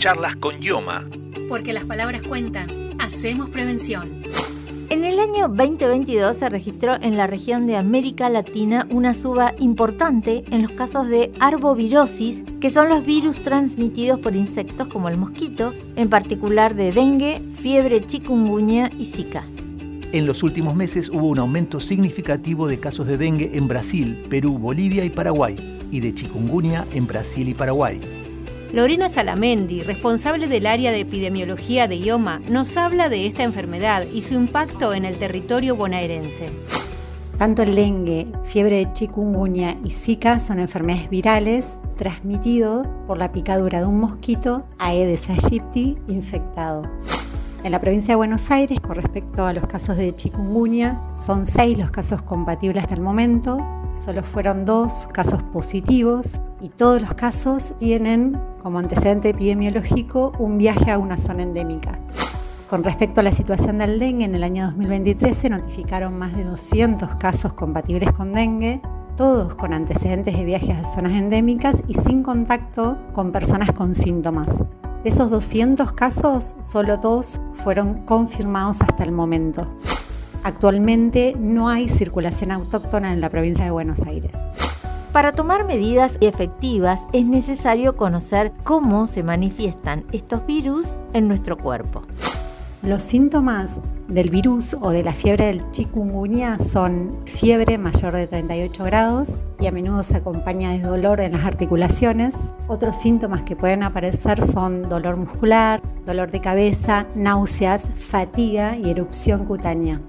Charlas con Yoma. Porque las palabras cuentan. Hacemos prevención. En el año 2022 se registró en la región de América Latina una suba importante en los casos de arbovirosis, que son los virus transmitidos por insectos como el mosquito, en particular de dengue, fiebre chikungunya y zika. En los últimos meses hubo un aumento significativo de casos de dengue en Brasil, Perú, Bolivia y Paraguay, y de chikungunya en Brasil y Paraguay. Lorena Salamendi, responsable del área de epidemiología de IOMA, nos habla de esta enfermedad y su impacto en el territorio bonaerense. Tanto el dengue, fiebre de chikungunya y zika son enfermedades virales transmitidas por la picadura de un mosquito Aedes aegypti infectado. En la provincia de Buenos Aires, con respecto a los casos de chikungunya, son seis los casos compatibles hasta el momento, solo fueron dos casos positivos y todos los casos tienen como antecedente epidemiológico un viaje a una zona endémica. Con respecto a la situación del dengue, en el año 2023 se notificaron más de 200 casos compatibles con dengue, todos con antecedentes de viajes a zonas endémicas y sin contacto con personas con síntomas. De esos 200 casos, solo dos fueron confirmados hasta el momento. Actualmente no hay circulación autóctona en la provincia de Buenos Aires. Para tomar medidas efectivas es necesario conocer cómo se manifiestan estos virus en nuestro cuerpo. Los síntomas del virus o de la fiebre del chikungunya son fiebre mayor de 38 grados y a menudo se acompaña de dolor en las articulaciones. Otros síntomas que pueden aparecer son dolor muscular, dolor de cabeza, náuseas, fatiga y erupción cutánea.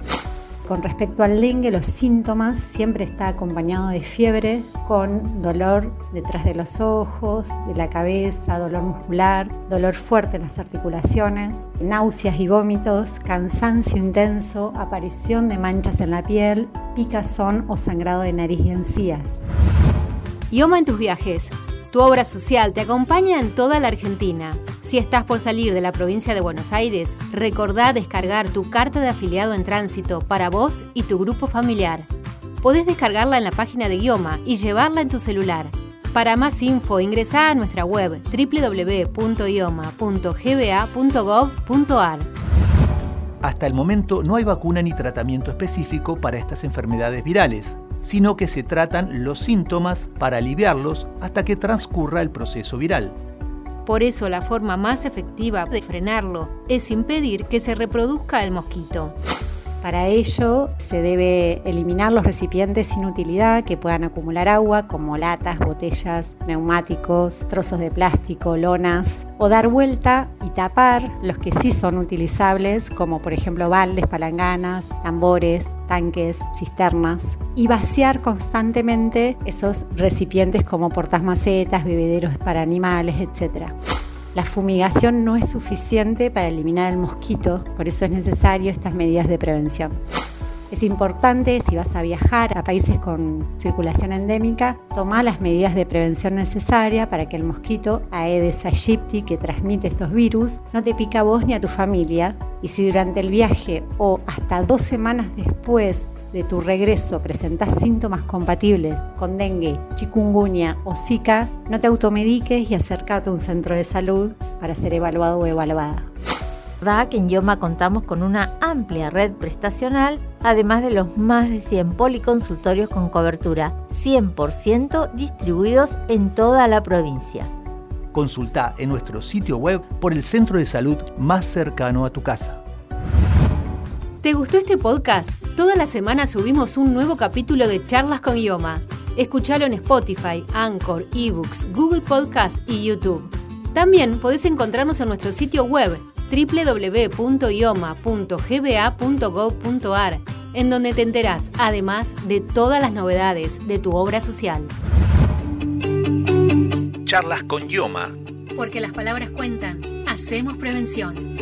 Con respecto al dengue, los síntomas siempre está acompañado de fiebre con dolor detrás de los ojos, de la cabeza, dolor muscular, dolor fuerte en las articulaciones, náuseas y vómitos, cansancio intenso, aparición de manchas en la piel, picazón o sangrado de nariz y encías. Ioma en tus viajes. Tu obra social te acompaña en toda la Argentina. Si estás por salir de la provincia de Buenos Aires, recordá descargar tu carta de afiliado en tránsito para vos y tu grupo familiar. Podés descargarla en la página de Guioma y llevarla en tu celular. Para más info, ingresá a nuestra web www.ioma.gba.gov.ar. Hasta el momento no hay vacuna ni tratamiento específico para estas enfermedades virales, sino que se tratan los síntomas para aliviarlos hasta que transcurra el proceso viral. Por eso la forma más efectiva de frenarlo es impedir que se reproduzca el mosquito. Para ello se debe eliminar los recipientes sin utilidad que puedan acumular agua como latas, botellas, neumáticos, trozos de plástico, lonas o dar vuelta y tapar los que sí son utilizables como por ejemplo baldes, palanganas, tambores, tanques, cisternas y vaciar constantemente esos recipientes como portas macetas, bebederos para animales, etc. La fumigación no es suficiente para eliminar el mosquito, por eso es necesario estas medidas de prevención. Es importante, si vas a viajar a países con circulación endémica, tomar las medidas de prevención necesarias para que el mosquito Aedes aegypti, que transmite estos virus, no te pica a vos ni a tu familia. Y si durante el viaje o hasta dos semanas después de tu regreso presentas síntomas compatibles con dengue, chikungunya o zika, no te automediques y acércate a un centro de salud para ser evaluado o evaluada. que en Yoma contamos con una amplia red prestacional, además de los más de 100 policonsultorios con cobertura 100% distribuidos en toda la provincia. Consulta en nuestro sitio web por el centro de salud más cercano a tu casa. ¿Te gustó este podcast? Toda la semana subimos un nuevo capítulo de Charlas con Ioma. Escuchalo en Spotify, Anchor, eBooks, Google Podcast y YouTube. También podés encontrarnos en nuestro sitio web www.ioma.gba.gov.ar, en donde te enterás, además, de todas las novedades de tu obra social. Charlas con Yoma. Porque las palabras cuentan. Hacemos prevención.